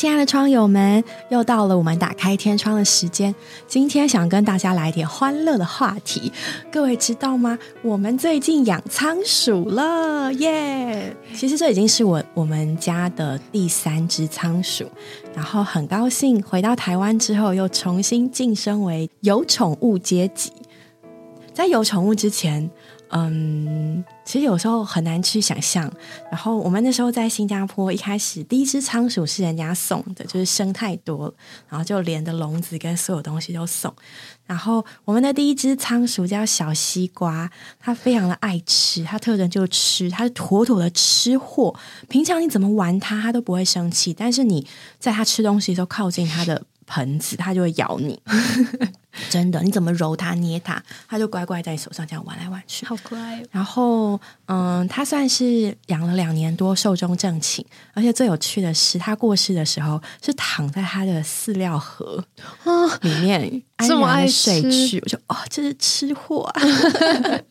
亲爱的窗友们，又到了我们打开天窗的时间。今天想跟大家来点欢乐的话题。各位知道吗？我们最近养仓鼠了，耶！其实这已经是我我们家的第三只仓鼠，然后很高兴回到台湾之后，又重新晋升为有宠物阶级。在有宠物之前。嗯，其实有时候很难去想象。然后我们那时候在新加坡，一开始第一只仓鼠是人家送的，就是生太多了，然后就连的笼子跟所有东西都送。然后我们的第一只仓鼠叫小西瓜，它非常的爱吃，它特征就是吃，它是妥妥的吃货。平常你怎么玩它，它都不会生气，但是你在它吃东西的时候靠近它的盆子，它就会咬你。真的，你怎么揉它、捏它，它就乖乖在你手上这样玩来玩去，好可爱。然后，嗯，它算是养了两年多，寿终正寝。而且最有趣的是，它过世的时候是躺在它的饲料盒里面安然睡去。我就哦，这是吃货啊！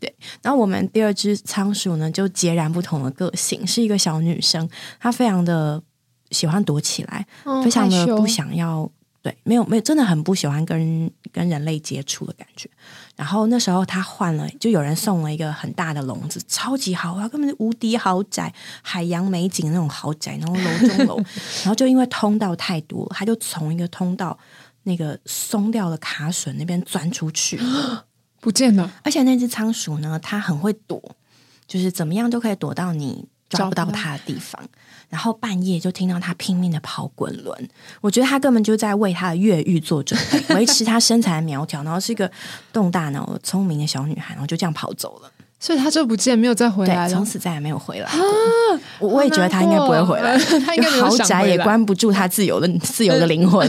对。然后我们第二只仓鼠呢，就截然不同的个性，是一个小女生，她非常的喜欢躲起来，非常的不想要。对，没有没有，真的很不喜欢跟跟人类接触的感觉。然后那时候他换了，就有人送了一个很大的笼子，超级豪华，根本是无敌豪宅，海洋美景那种豪宅，然后楼中楼。然后就因为通道太多，他就从一个通道那个松掉的卡榫那边钻出去，不见了。而且那只仓鼠呢，它很会躲，就是怎么样都可以躲到你抓不到他的地方。然后半夜就听到他拼命的跑滚轮，我觉得他根本就在为他的越狱做准备，维持他身材苗条，然后是一个动大脑、聪明的小女孩，然后就这样跑走了。所以他就不见，没有再回来了，从此再也没有回来。啊，我我也觉得他应该不会回来，他应该豪宅也关不住他自由的 自由的灵魂。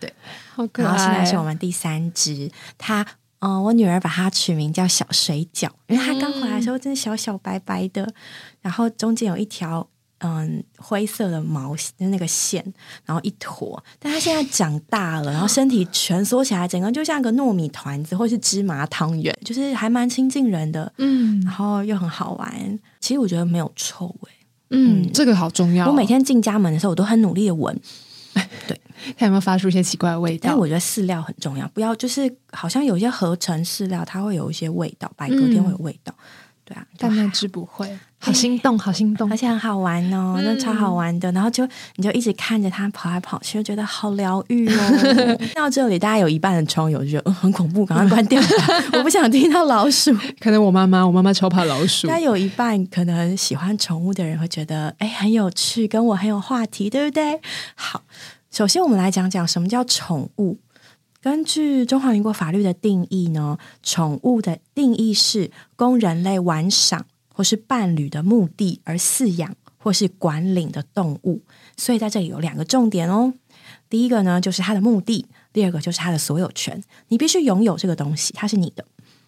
对，好可爱。然后现在是我们第三只，他嗯，我女儿把它取名叫小水饺，因为它刚回来的时候真的小小白白的。然后中间有一条嗯灰色的毛的那个线，然后一坨，但它现在长大了，然后身体蜷缩起来，整个就像个糯米团子或是芝麻汤圆，就是还蛮亲近人的，嗯，然后又很好玩。其实我觉得没有臭味，嗯，这个好重要。我每天进家门的时候，我都很努力的闻，对，它有没有发出一些奇怪的味道？但我觉得饲料很重要，不要就是好像有些合成饲料，它会有一些味道，白隔天会有味道。对啊，但那只不会，好心动，好心动，而且很好玩哦，那超好玩的。然后就你就一直看着它跑来跑去，就觉得好疗愈哦。到这里，大家有一半的窗友就觉得很恐怖，赶快关掉，我不想听到老鼠。可能我妈妈，我妈妈超怕老鼠。但有一半可能喜欢宠物的人会觉得，哎，很有趣，跟我很有话题，对不对？好，首先我们来讲讲什么叫宠物。根据中华民国法律的定义呢，宠物的定义是供人类玩赏或是伴侣的目的而饲养或是管理的动物。所以在这里有两个重点哦。第一个呢，就是它的目的；第二个就是它的所有权。你必须拥有这个东西，它是你的。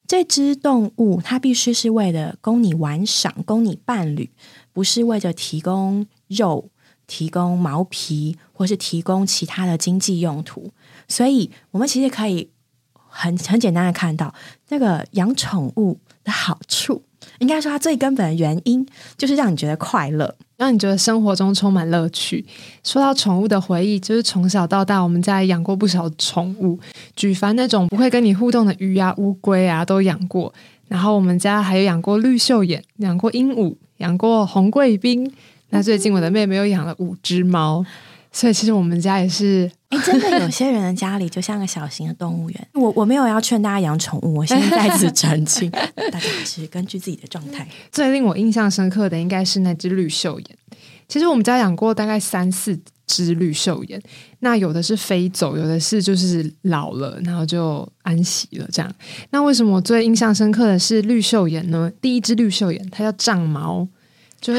这只动物它必须是为了供你玩赏、供你伴侣，不是为着提供肉、提供毛皮或是提供其他的经济用途。所以，我们其实可以很很简单的看到，这个养宠物的好处，应该说它最根本的原因，就是让你觉得快乐，让你觉得生活中充满乐趣。说到宠物的回忆，就是从小到大，我们家养过不少宠物，举凡那种不会跟你互动的鱼啊、乌龟啊，都养过。然后我们家还有养过绿袖眼，养过鹦鹉，养过红贵宾。那最近我的妹妹又养了五只猫。所以其实我们家也是，哎，真的有些人的家里就像个小型的动物园。我我没有要劝大家养宠物，我现在在此澄清，大家是根据自己的状态。最令我印象深刻的应该是那只绿袖眼。其实我们家养过大概三四只绿袖眼，那有的是飞走，有的是就是老了，然后就安息了这样。那为什么我最印象深刻的是绿袖眼呢？第一只绿袖眼，它叫藏毛。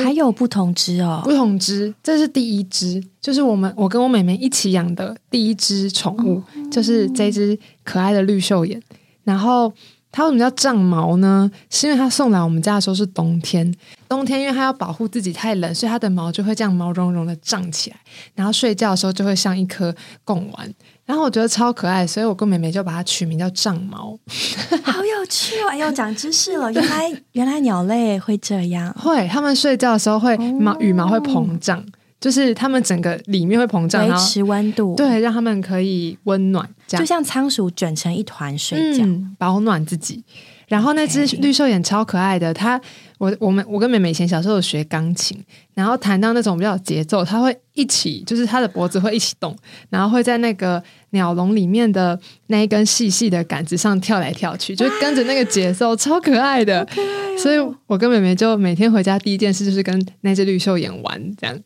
还有不同只哦，不同只，这是第一只，就是我们我跟我妹妹一起养的第一只宠物，就是这只可爱的绿袖眼。然后它为什么叫藏毛呢？是因为它送来我们家的时候是冬天，冬天因为它要保护自己太冷，所以它的毛就会这样毛茸茸的胀起来，然后睡觉的时候就会像一颗贡丸。然后我觉得超可爱，所以我跟妹妹就把它取名叫胀毛。好有趣哦！哎呦，长知识了，原来原来鸟类会这样，会它们睡觉的时候会毛羽毛会膨胀，就是它们整个里面会膨胀，维持温度，对，让它们可以温暖，这样就像仓鼠卷成一团睡觉，嗯，保暖自己。然后那只绿袖眼超可爱的，它我我们我跟妹妹以前小时候有学钢琴，然后弹到那种比较有节奏，它会一起，就是它的脖子会一起动，然后会在那个鸟笼里面的那一根细细的杆子上跳来跳去，就跟着那个节奏，超可爱的。所以我跟妹妹就每天回家第一件事就是跟那只绿袖眼玩这样。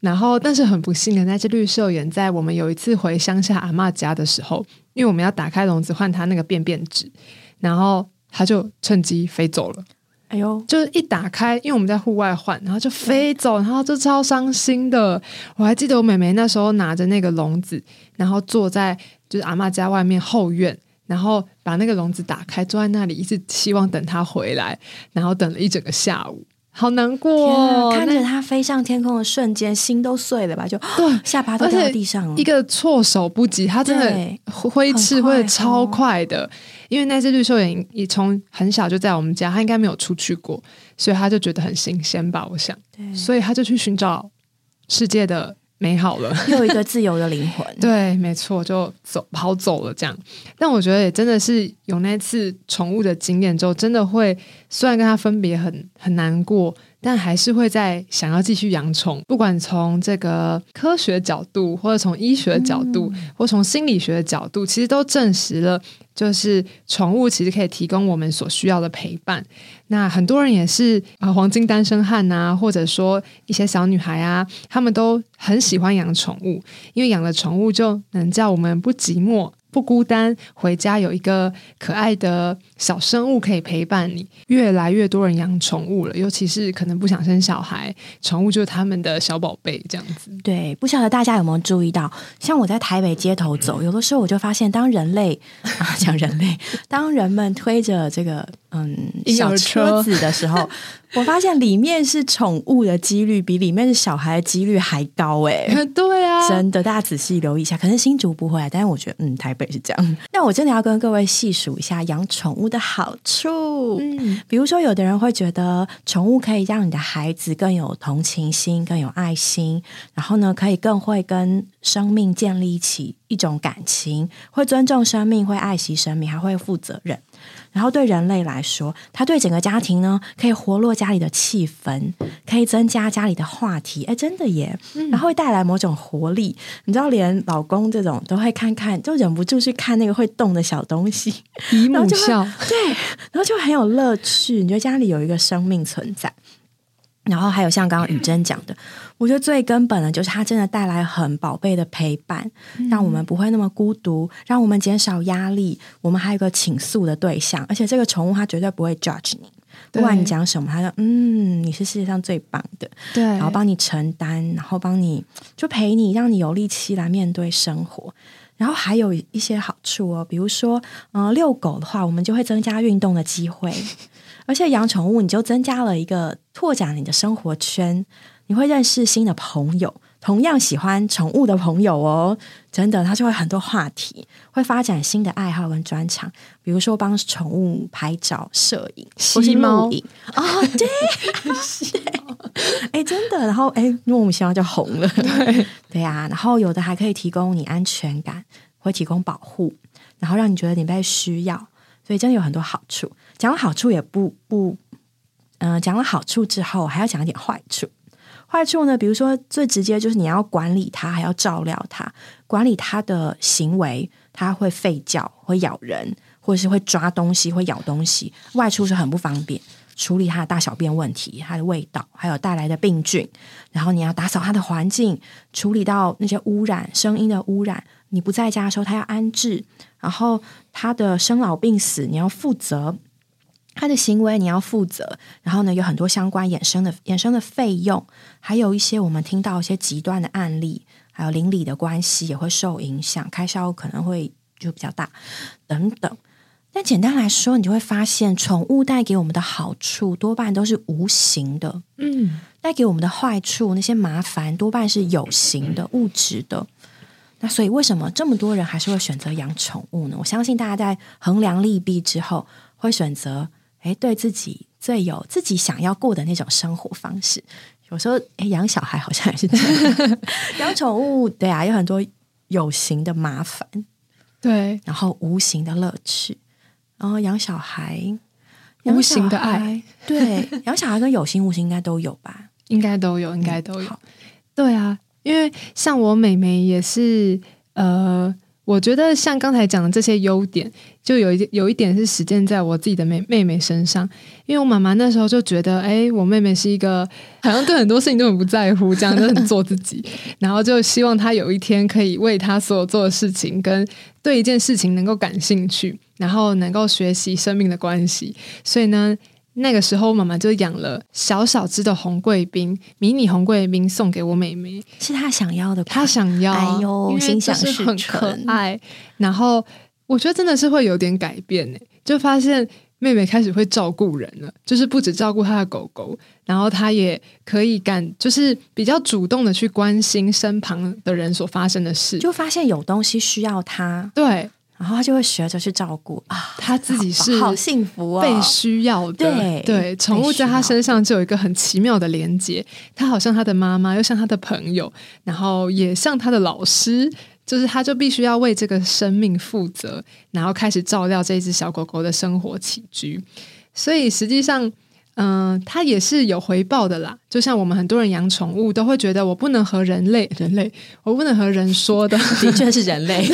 然后，但是很不幸的，那只绿袖眼在我们有一次回乡下阿嬷家的时候，因为我们要打开笼子换它那个便便纸，然后它就趁机飞走了。哎呦，就是一打开，因为我们在户外换，然后就飞走，然后就超伤心的。我还记得我妹妹那时候拿着那个笼子，然后坐在就是阿嬷家外面后院，然后把那个笼子打开，坐在那里，一直希望等她回来，然后等了一整个下午，好难过哦。啊！看着那它飞上天空的瞬间，心都碎了吧？就对 下巴都掉在地上了一。个措手不及，它真的挥挥斥很快挥的超哦快的。因为那只绿袖眼也从很小就在我们家，它应该没有出去过，所以它就觉得很新鲜吧，我想，对，所以它就去寻找世界的美好了。又一个自由的灵魂。对，没错，就走跑走了这样。但我觉得也真的是有那次宠物的经验之后，真的会虽然跟它分别很很难过，但还是会在想要继续养宠。不管从这个科学角度，或者从医学角度，或从心理学的角度，其实都证实了，就是宠物其实可以提供我们所需要的陪伴。那很多人也是啊、黄金单身汉啊，或者说一些小女孩啊，他们都很喜欢养宠物，因为养了宠物就能叫我们不寂寞。不孤单，回家有一个可爱的小生物可以陪伴你。越来越多人养宠物了，尤其是可能不想生小孩，宠物就是他们的小宝贝，这样子。对，不晓得大家有没有注意到，像我在台北街头走，有的时候我就发现，当人类 啊，讲人类，当人们推着这个嗯小车子的时候，我发现里面是宠物的几率比里面是小孩的几率还高哎、对啊，真的，大家仔细留意一下，可能新竹不会，但是我觉得，嗯，台北是这样。那我真的要跟各位细数一下养宠物的好处。嗯，比如说，有的人会觉得宠物可以让你的孩子更有同情心、更有爱心，然后呢，可以更会跟生命建立起一种感情，会尊重生命，会爱惜生命，还会负责任。然后对人类来说，它对整个家庭呢，可以活络家里的气氛，可以增加家里的话题。哎，真的耶！然后会带来某种活力。你知道，连老公这种都会看看，就忍不住去看那个会动的小东西。姨母笑，对，然后就很有乐趣。你觉得家里有一个生命存在，然后还有像刚刚雨珍讲的，我觉得最根本的就是它真的带来很宝贝的陪伴，让我们不会那么孤独，让我们减少压力。我们还有一个倾诉的对象，而且这个宠物它绝对不会 judge 你，不管你讲什么，它说嗯，你是世界上最棒的，对，然后帮你承担，然后帮你就陪你，让你有力气来面对生活。然后还有一些好处哦，比如说，呃，遛狗的话，我们就会增加运动的机会，而且养宠物你就增加了一个拓展你的生活圈，你会认识新的朋友，同样喜欢宠物的朋友哦，真的，他就会很多话题，会发展新的爱好跟专长，比如说帮宠物拍照、摄影 或是吸猫录影哦，对，哎，真的，然后哎，莫名其妙就红了，对，对呀、然后有的还可以提供你安全感，会提供保护，然后让你觉得你被需要，所以真的有很多好处。讲了好处也不不，嗯、讲了好处之后，还要讲一点坏处。坏处呢，比如说最直接就是你要管理它，还要照料它，管理它的行为，它会吠叫，会咬人，或者是会抓东西，会咬东西。外出是很不方便，处理它的大小便问题、它的味道，还有带来的病菌。然后你要打扫它的环境，处理到那些污染、声音的污染。你不在家的时候，它要安置，然后它的生老病死你要负责。他的行为你要负责，然后呢，有很多相关衍生的衍生的费用，还有一些我们听到一些极端的案例，还有邻里的关系也会受影响，开销可能会就比较大等等。但简单来说，你就会发现，宠物带给我们的好处多半都是无形的，嗯，带给我们的坏处那些麻烦多半是有形的、物质的。那所以，为什么这么多人还是会选择养宠物呢？我相信大家在衡量利弊之后，会选择哎，对自己最有自己想要过的那种生活方式。有时候，哎，养小孩好像也是这样，养宠物，对啊，有很多有形的麻烦，对，然后无形的乐趣。然后养小孩，无形的爱，对，养小孩跟有形无形应该都有吧？应该都有，应该都有。对啊，因为像我妹妹也是，呃。我觉得像刚才讲的这些优点，就有一有一点是实践在我自己的妹妹妹身上。因为我妈妈那时候就觉得，哎，我妹妹是一个好像对很多事情都很不在乎，这样就很做自己，然后就希望她有一天可以为她所做的事情跟对一件事情能够感兴趣，然后能够学习生命的关系。所以呢。那个时候，妈妈就养了小小只的红贵宾，迷你红贵宾送给我妹妹，是她想要的，她想要，哎呦，心想事很可爱。然后我觉得真的是会有点改变呢，就发现妹妹开始会照顾人了，就是不止照顾她的狗狗，然后她也可以感，就是比较主动的去关心身旁的人所发生的事，就发现有东西需要她，对。然后他就会学着去照顾啊，他自己是好幸福啊，被需要的。对对，宠物在他身上就有一个很奇妙的连接，他好像他的妈妈，又像他的朋友，然后也像他的老师，就是他就必须要为这个生命负责，然后开始照料这只小狗狗的生活起居。所以实际上。嗯，它也是有回报的啦。就像我们很多人养宠物，都会觉得我不能和人类，人类，我不能和人说的，的确是人类，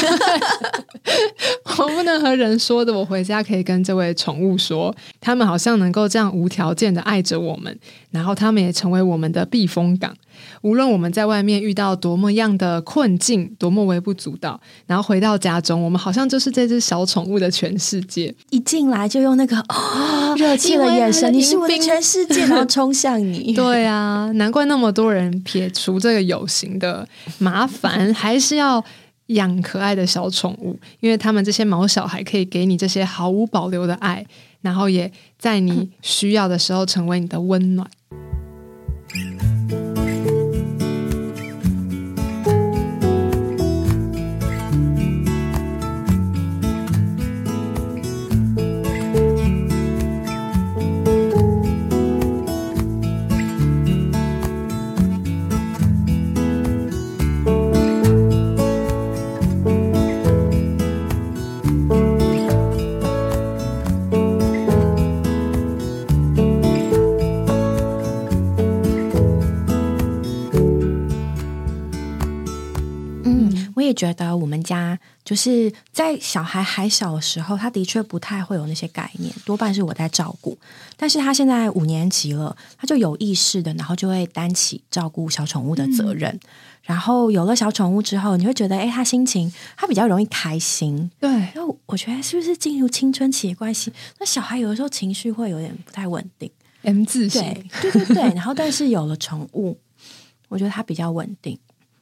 我不能和人说的。我回家可以跟这位宠物说，他们好像能够这样无条件的爱着我们，然后他们也成为我们的避风港。无论我们在外面遇到多么样的困境，多么微不足道，然后回到家中，我们好像就是这只小宠物的全世界。一进来就用那个 热切的眼神，你是我的全世界，然后冲向你。对啊，难怪那么多人撇除这个有形的麻烦，还是要养可爱的小宠物，因为他们这些毛小孩可以给你这些毫无保留的爱，然后也在你需要的时候成为你的温暖。觉得我们家就是在小孩还小的时候，他的确不太会有那些概念，多半是我在照顾。但是他现在五年级了，他就有意识的，然后就会担起照顾小宠物的责任。然后有了小宠物之后，你会觉得，哎，他心情他比较容易开心。对，然后我觉得是不是进入青春期的关系？那小孩有的时候情绪会有点不太稳定，M 字型，对对对。然后但是有了宠物，我觉得他比较稳定。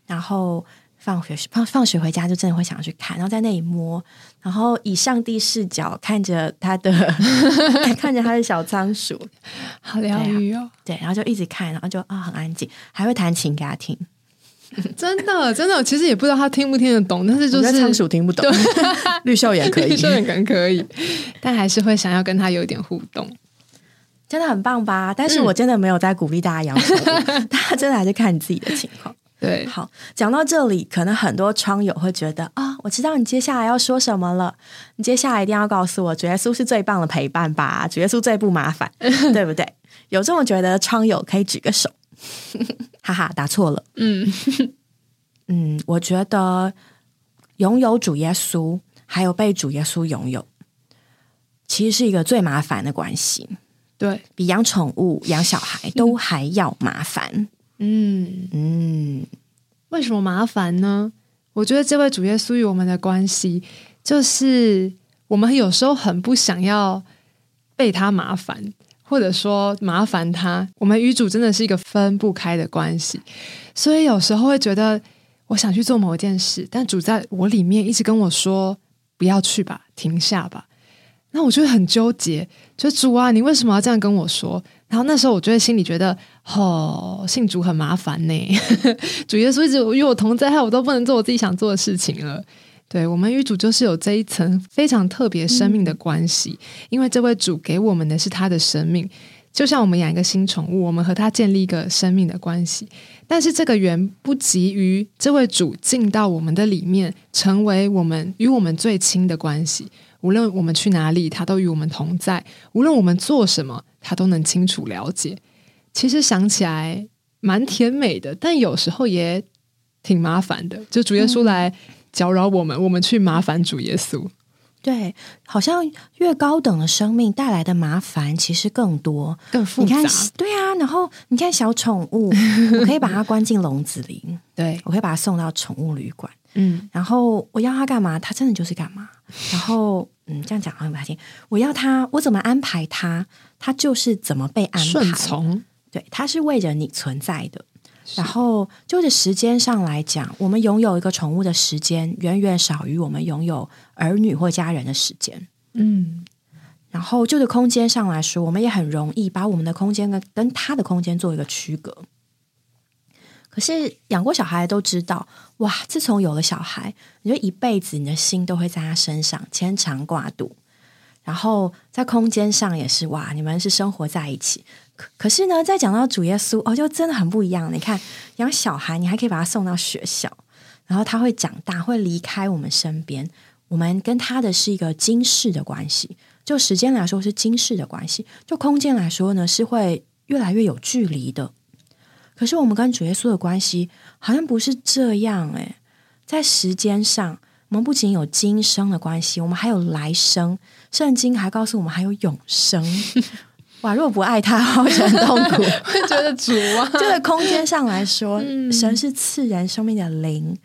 然后。放学放放学回家就真的会想要去看，然后在那里摸，然后以上帝视角看着他的，看着他的小仓鼠，好疗愈哦。对，然后就一直看，然后就啊很安静，还会弹琴给他听。真的真的，其实也不知道他听不听得懂，但是就是仓鼠听不懂，绿袖眼可以，绿袖眼可能可以，但还是会想要跟他有一点互动，真的很棒吧？但是我真的没有在鼓励大家养宠物，大家真的还是看你自己的情况。对，好，讲到这里，可能很多窗友会觉得啊，我知道你接下来要说什么了。你接下来一定要告诉我，主耶稣是最棒的陪伴吧？主耶稣最不麻烦，对不对？有这么觉得窗友可以举个手，哈哈，答错了。嗯 嗯，我觉得拥有主耶稣，还有被主耶稣拥有，其实是一个最麻烦的关系，对比养宠物、养小孩都还要麻烦。嗯嗯嗯，为什么麻烦呢？我觉得这位主耶稣与我们的关系，就是我们有时候很不想要被他麻烦，或者说麻烦他。我们与主真的是一个分不开的关系，所以有时候会觉得，我想去做某一件事，但主在我里面一直跟我说：“不要去吧，停下吧。”那我就会很纠结，就主啊，你为什么要这样跟我说？然后那时候我就会心里觉得，哦，信主很麻烦呢，主耶稣一直与我同在，害我都不能做我自己想做的事情了。对我们与主就是有这一层非常特别生命的关系，因为这位主给我们的是他的生命，就像我们养一个新宠物，我们和他建立一个生命的关系。但是这个缘不急于这位主进到我们的里面，成为我们与我们最亲的关系。无论我们去哪里，他都与我们同在；无论我们做什么，他都能清楚了解。其实想起来蛮甜美的，但有时候也挺麻烦的。就主耶稣来搅扰我们，我们去麻烦主耶稣。对，好像越高等的生命带来的麻烦其实更多、更复杂。对啊，然后你看小宠物，我可以把它关进笼子里，对我可以把它送到宠物旅馆。嗯，然后我要它干嘛，它真的就是干嘛。然后，嗯，这样讲很不听。我要他，我怎么安排他，他就是怎么被安排。顺从，对，他是为着你存在的。然后，就是时间上来讲，我们拥有一个宠物的时间，远远少于我们拥有儿女或家人的时间。嗯，然后就是空间上来说，我们也很容易把我们的空间跟跟他的空间做一个区隔。是养过小孩都知道，哇！自从有了小孩，你就一辈子你的心都会在他身上牵肠挂肚。然后在空间上也是，哇！你们是生活在一起。可可是呢，在讲到主耶稣哦，就真的很不一样。你看，养小孩，你还可以把他送到学校，然后他会长大，会离开我们身边。我们跟他的是一个今世的关系，就时间来说是今世的关系；就空间来说呢，是会越来越有距离的。可是我们跟主耶稣的关系好像不是这样诶，在时间上，我们不仅有今生的关系，我们还有来生。圣经还告诉我们还有永生。哇！如果不爱他，会很痛苦，会觉得主啊。就在空间上来说，神是赐人生命的灵，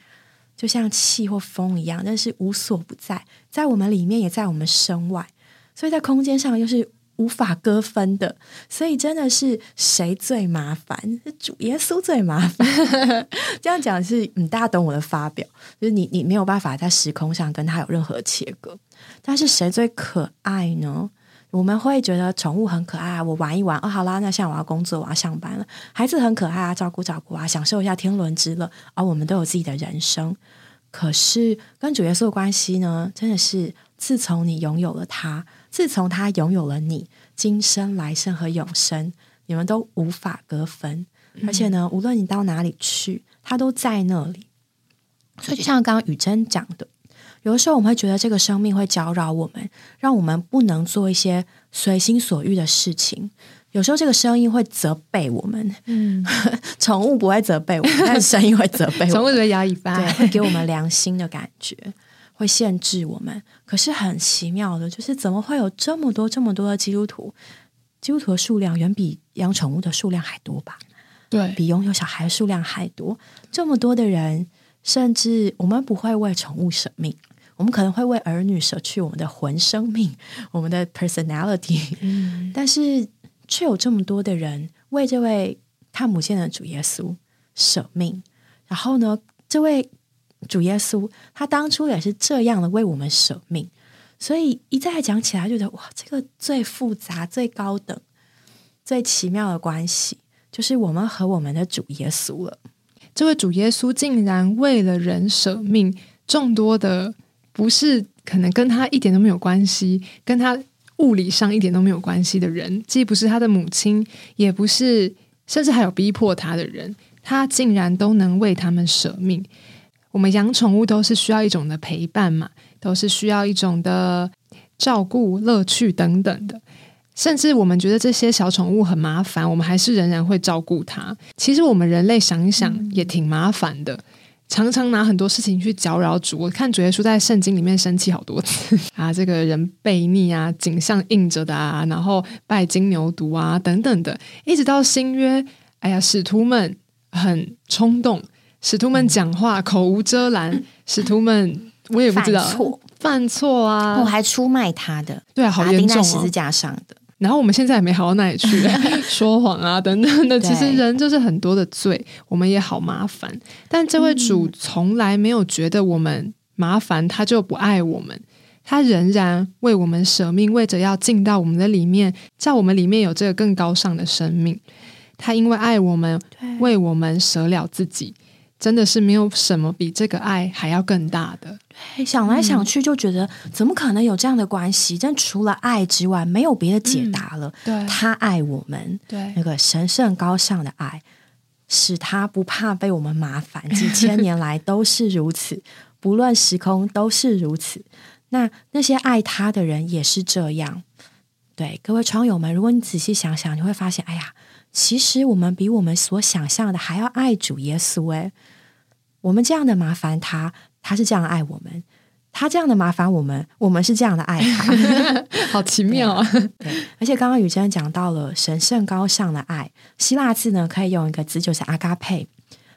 就像气或风一样，但是无所不在，在我们里面，也在我们身外，所以在空间上又是无法割分的。所以真的是谁最麻烦？是主耶稣最麻烦。这样讲是，嗯，大家懂我的发表，就是你你没有办法在时空上跟他有任何切割。但是谁最可爱呢？我们会觉得宠物很可爱啊，我玩一玩哦，好啦，那现在我要工作，我要上班了。孩子很可爱啊，照顾照顾啊，享受一下天伦之乐。而我们都有自己的人生，可是跟主耶稣的关系呢，真的是自从你拥有了他，自从他拥有了你，今生来生和永生，你们都无法隔分。而且呢，无论你到哪里去，他都在那里。所以就像刚刚雨珍讲的。有的时候我们会觉得这个生命会搅扰我们，让我们不能做一些随心所欲的事情。有时候这个声音会责备我们，嗯，宠物不会责备我们，但声音会责备我们。宠物会摇尾巴，对，会给我们良心的感觉，会限制我们。可是很奇妙的，就是怎么会有这么多、这么多的基督徒？基督徒的数量远比养宠物的数量还多吧？对比拥有小孩的数量还多。这么多的人，甚至我们不会为宠物舍命。我们可能会为儿女舍去我们的魂生命，我们的 personality，但是却有这么多的人为这位看不见的主耶稣舍命。然后呢，这位主耶稣他当初也是这样的为我们舍命。所以一再讲起来，就觉得哇，这个最复杂、最高等、最奇妙的关系，就是我们和我们的主耶稣了。这位主耶稣竟然为了人舍命，众多的。不是可能跟他一点都没有关系，跟他物理上一点都没有关系的人，既不是他的母亲，也不是，甚至还有逼迫他的人，他竟然都能为他们舍命。我们养宠物都是需要一种的陪伴嘛，都是需要一种的照顾、乐趣等等的。甚至我们觉得这些小宠物很麻烦，我们还是仍然会照顾它。其实我们人类想一想，也挺麻烦的。常常拿很多事情去搅扰主。我看主耶稣在圣经里面生气好多次 啊，这个人悖逆啊，景象硬着的啊，然后拜金牛犊啊等等的，一直到新约，哎呀，使徒们很冲动，使徒们讲话口无遮拦，使徒们我也不知道犯错犯错啊，我还出卖他的，对啊，好严重，十字架上的。然后我们现在也没好到哪里去，说谎啊等等的。其实人就是很多的罪，我们也好麻烦。但这位主从来没有觉得我们麻烦，他就不爱我们。他仍然为我们舍命，为着要进到我们的里面，在我们里面有这个更高尚的生命。他因为爱我们，为我们舍了自己。真的是没有什么比这个爱还要更大的。想来想去就觉得，怎么可能有这样的关系？但除了爱之外，没有别的解答了。对，他爱我们，对那个神圣高尚的爱，使他不怕被我们麻烦。几千年来都是如此，不论时空都是如此。那那些爱他的人也是这样。对各位窗友们，如果你仔细想想，你会发现，哎呀。其实我们比我们所想象的还要爱主耶稣诶，我们这样的麻烦他，他是这样爱我们；他这样的麻烦我们，我们是这样的爱他，好奇妙啊！对，而且刚刚雨珍讲到了神圣高尚的爱，希腊字呢可以用一个字，就是阿嘎佩。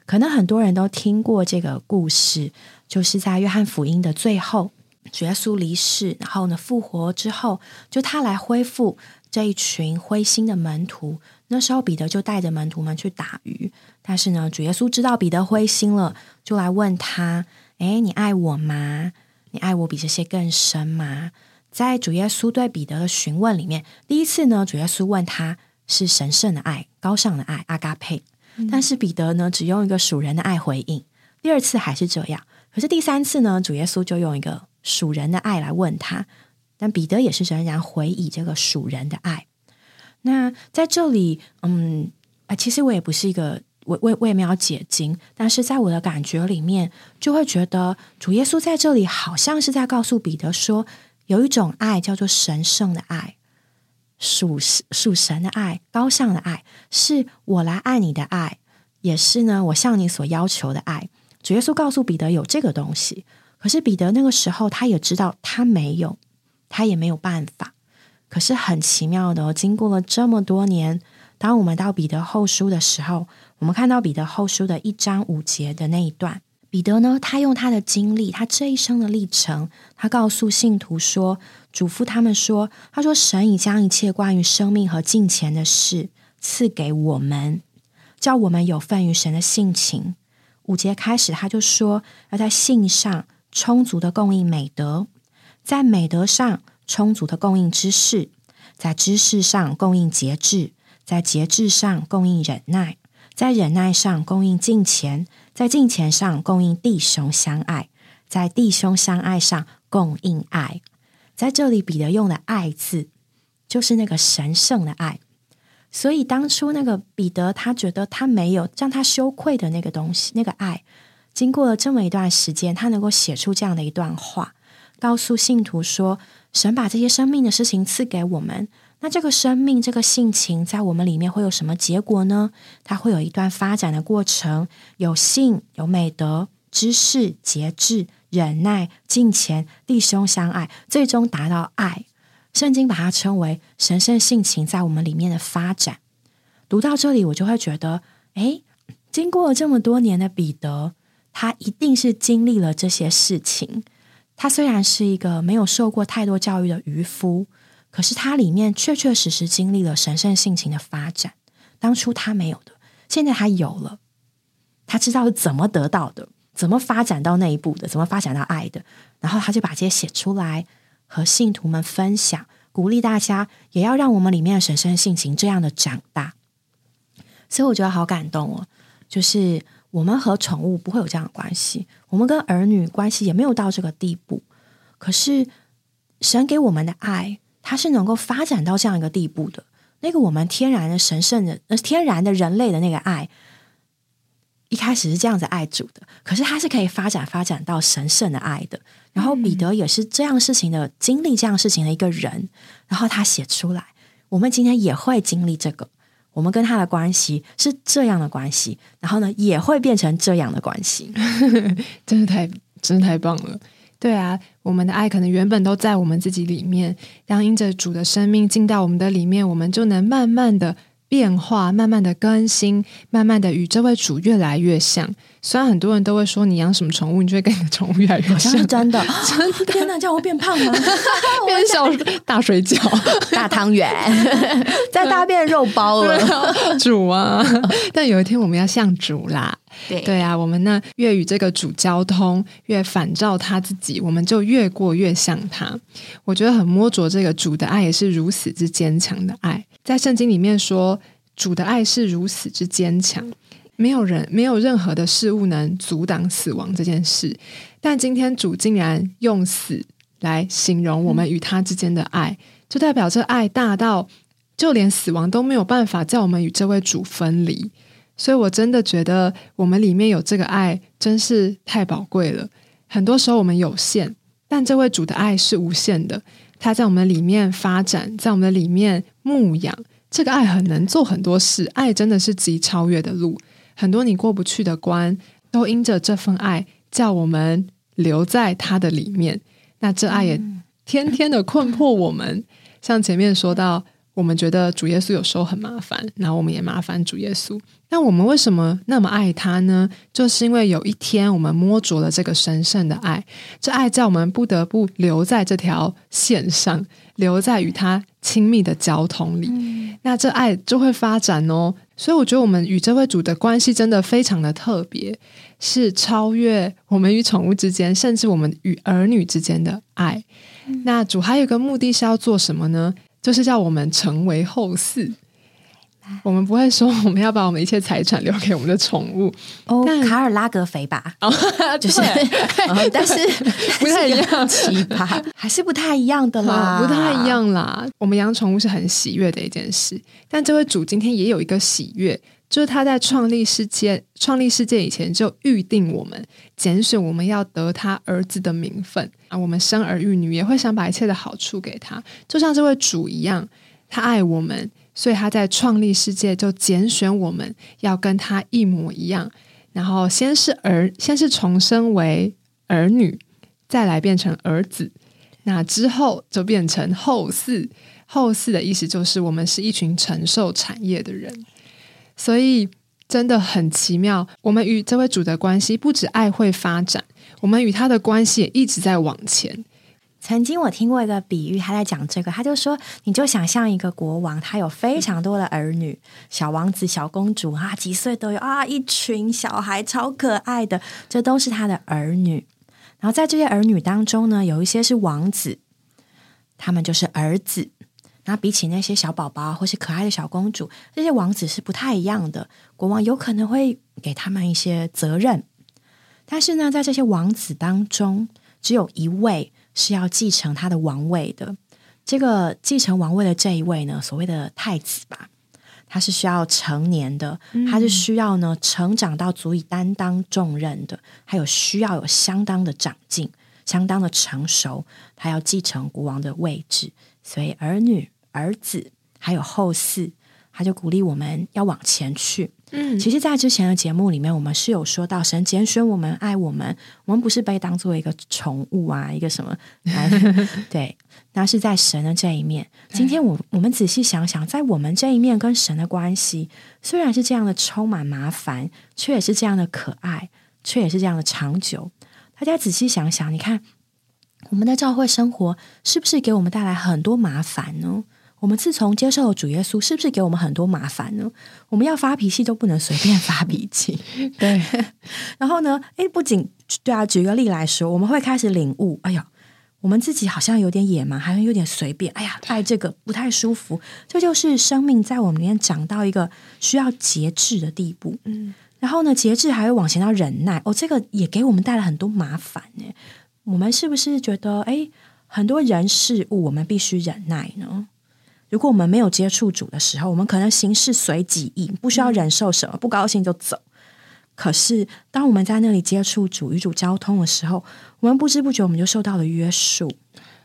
可能很多人都听过这个故事，就是在约翰福音的最后，主耶稣离世，然后呢复活之后，就他来恢复这一群灰心的门徒。那时候，彼得就带着门徒们去打鱼。但是呢，主耶稣知道彼得灰心了，就来问他：“哎，你爱我吗？你爱我比这些更深吗？”在主耶稣对彼得的询问里面，第一次呢，主耶稣问他是神圣的爱、高尚的爱、阿嘎佩。但是彼得呢，只用一个属人的爱回应。第二次还是这样，可是第三次呢，主耶稣就用一个属人的爱来问他，但彼得也是仍然回以这个属人的爱。那在这里，嗯，啊，其实我也不是一个，我我我也没有解经，但是在我的感觉里面，就会觉得主耶稣在这里好像是在告诉彼得说，有一种爱叫做神圣的爱，属属神的爱，高尚的爱，是我来爱你的爱，也是呢，我向你所要求的爱。主耶稣告诉彼得有这个东西，可是彼得那个时候他也知道他没有，他也没有办法。可是很奇妙的，经过了这么多年，当我们到彼得后书的时候，我们看到彼得后书的一章五节的那一段，彼得呢，他用他的经历，他这一生的历程，他告诉信徒说，嘱咐他们说，他说神已将一切关于生命和金钱的事赐给我们，叫我们有份于神的性情。五节开始，他就说要在性上充足的供应美德，在美德上。充足的供应知识，在知识上供应节制，在节制上供应忍耐，在忍耐上供应敬虔，在敬虔上供应弟兄相爱，在弟兄相爱上供应爱。在这里，彼得用的“爱”字，就是那个神圣的爱。所以当初那个彼得，他觉得他没有让他羞愧的那个东西，那个爱，经过了这么一段时间，他能够写出这样的一段话，告诉信徒说。神把这些生命的事情赐给我们，那这个生命、这个性情在我们里面会有什么结果呢？它会有一段发展的过程，有性、有美德、知识、节制、忍耐、敬虔、弟兄相爱，最终达到爱。圣经把它称为神圣性情在我们里面的发展。读到这里，我就会觉得，哎，经过了这么多年的彼得，他一定是经历了这些事情。他虽然是一个没有受过太多教育的渔夫，可是他里面确确实实经历了神圣性情的发展。当初他没有的，现在他有了。他知道是怎么得到的，怎么发展到那一步的，怎么发展到爱的。然后他就把这些写出来，和信徒们分享，鼓励大家也要让我们里面的神圣性情这样的长大。所以我觉得好感动哦，就是。我们和宠物不会有这样的关系，我们跟儿女关系也没有到这个地步。可是神给我们的爱，它是能够发展到这样一个地步的。那个我们天然的神圣的、呃天然的人类的那个爱，一开始是这样子爱主的，可是它是可以发展发展到神圣的爱的。然后彼得也是这样事情的经历，这样事情的一个人。然后他写出来，我们今天也会经历这个。我们跟他的关系是这样的关系，然后呢，也会变成这样的关系，真的太，真的太棒了。对啊，我们的爱可能原本都在我们自己里面，让因着主的生命进到我们的里面，我们就能慢慢的。变化，慢慢的更新，慢慢的与这位主越来越像。虽然很多人都会说你养什么宠物，你就会跟你的宠物越来越像，是真的。真的，天哪，叫我变胖吗？变小大水饺、大汤圆，再大变肉包了，主啊！但有一天我们要像主啦。对对啊，我们呢越与这个主交通，越反照他自己，我们就越过越像他。我觉得很摸着这个主的爱也是如此之坚强的爱，在圣经里面说主的爱是如此之坚强，没有人没有任何的事物能阻挡死亡这件事。但今天主竟然用死来形容我们与他之间的爱，就代表这爱大到就连死亡都没有办法叫我们与这位主分离。所以，我真的觉得我们里面有这个爱，真是太宝贵了。很多时候我们有限，但这位主的爱是无限的。他在我们里面发展，在我们里面牧养，这个爱很能做很多事。爱真的是极超越的路，很多你过不去的关，都因着这份爱，叫我们留在他的里面。那这爱也天天的困迫我们。像前面说到。我们觉得主耶稣有时候很麻烦，然后我们也麻烦主耶稣。那我们为什么那么爱他呢？就是因为有一天我们摸着了这个神圣的爱，这爱叫我们不得不留在这条线上，留在与他亲密的交通里。那这爱就会发展哦。所以我觉得我们与这位主的关系真的非常的特别，是超越我们与宠物之间，甚至我们与儿女之间的爱。那主还有一个目的是要做什么呢？就是叫我们成为后嗣，我们不会说我们要把我们一切财产留给我们的宠物哦，卡尔拉格肥吧，哦就是，但是 不太一样，奇葩还是不太一样的啦，不太一样啦。我们养宠物是很喜悦的一件事，但这位主今天也有一个喜悦。就是他在创立世界、创立世界以前就预定我们，拣选我们要得他儿子的名分啊。我们生儿育女也会想把一切的好处给他，就像这位主一样，他爱我们，所以他在创立世界就拣选我们要跟他一模一样。然后先是儿，先是重生为儿女，再来变成儿子，那之后就变成后嗣。后嗣的意思就是我们是一群承受产业的人。所以真的很奇妙，我们与这位主的关系不止爱会发展，我们与他的关系也一直在往前。曾经我听过一个比喻，他在讲这个，他就说：你就想象一个国王，他有非常多的儿女，小王子、小公主啊，几岁都有啊，一群小孩超可爱的，这都是他的儿女。然后在这些儿女当中呢，有一些是王子，他们就是儿子。那比起那些小宝宝或是可爱的小公主，这些王子是不太一样的。国王有可能会给他们一些责任，但是呢，在这些王子当中，只有一位是要继承他的王位的。这个继承王位的这一位呢，所谓的太子吧，他是需要成年的，他是需要呢成长到足以担当重任的，还有需要有相当的长进、相当的成熟，他要继承国王的位置。所以儿女。儿子还有后嗣，他就鼓励我们要往前去。嗯，其实，在之前的节目里面，我们是有说到神拣选我们、爱我们，我们不是被当做一个宠物啊，一个什么？对，那是在神的这一面。今天我我们仔细想想，在我们这一面跟神的关系，虽然是这样的充满麻烦，却也是这样的可爱，却也是这样的长久。大家仔细想想，你看我们的教会生活是不是给我们带来很多麻烦呢？我们自从接受了主耶稣，是不是给我们很多麻烦呢？我们要发脾气都不能随便发脾气，对。然后呢？诶，不仅对啊，举个例来说，我们会开始领悟，哎呀，我们自己好像有点野蛮，还有点随便。哎呀，爱这个不太舒服。这就是生命在我们里面长到一个需要节制的地步。嗯。然后呢，节制还会往前到忍耐。哦，这个也给我们带来很多麻烦呢。我们是不是觉得，哎，很多人事物我们必须忍耐呢？如果我们没有接触主的时候，我们可能行事随己意，不需要忍受什么，不高兴就走。可是，当我们在那里接触主与主交通的时候，我们不知不觉我们就受到了约束，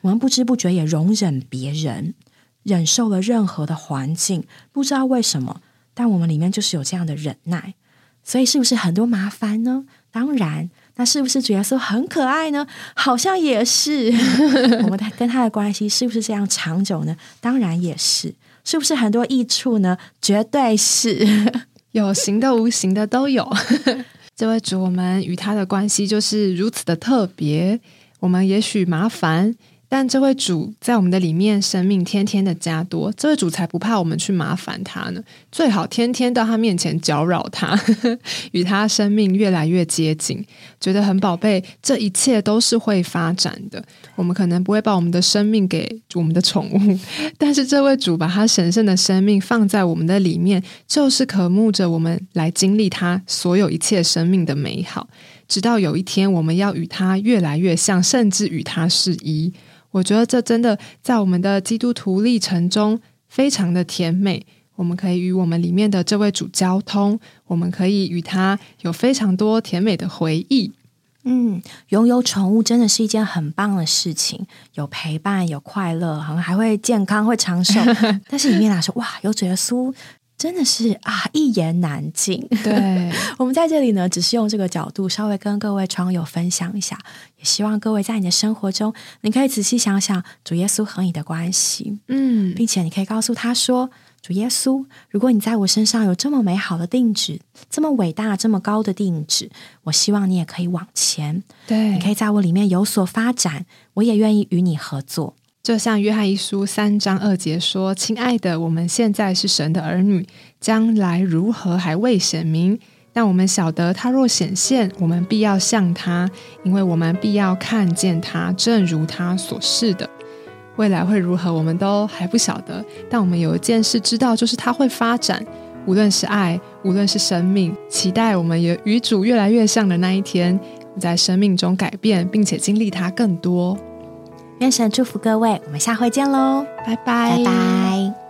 我们不知不觉也容忍别人，忍受了任何的环境，不知道为什么，但我们里面就是有这样的忍耐。所以，是不是很多麻烦呢？当然。那是不是主耶稣很可爱呢？好像也是。我们跟他的关系是不是这样长久呢？当然也是。是不是很多益处呢？绝对是。有形的、无形的都有。这位主，我们与他的关系就是如此的特别。我们也许麻烦，但这位主在我们的里面，生命天天的加多，这位主才不怕我们去麻烦他呢。最好天天到他面前搅扰他，与他生命越来越接近，觉得很宝贝。这一切都是会发展的。我们可能不会把我们的生命给我们的宠物，但是这位主把他神圣的生命放在我们的里面，就是渴慕着我们来经历他所有一切生命的美好。直到有一天，我们要与他越来越像，甚至与他是一。我觉得这真的在我们的基督徒历程中非常的甜美。我们可以与我们里面的这位主交通，我们可以与他有非常多甜美的回忆。嗯，拥有宠物真的是一件很棒的事情，有陪伴，有快乐，好像还会健康，会长寿。但是里面来说，哇，有耶稣。真的是啊，一言难尽。对。我们在这里呢，只是用这个角度稍微跟各位窗友分享一下，也希望各位在你的生活中，你可以仔细想想主耶稣和你的关系，嗯，并且你可以告诉他说：“主耶稣，如果你在我身上有这么美好的定旨，这么伟大、这么高的定旨，我希望你也可以往前，对，你可以在我里面有所发展，我也愿意与你合作。”就像约翰一书三章二节说：“亲爱的，我们现在是神的儿女，将来如何还未显明。但我们晓得，他若显现，我们必要像他，因为我们必要看见他，正如他所示的。未来会如何，我们都还不晓得。但我们有一件事知道，就是他会发展，无论是爱，无论是生命，期待我们也与主越来越像的那一天，在生命中改变，并且经历他更多。”愿神祝福各位，我们下回见喽，拜拜，拜拜。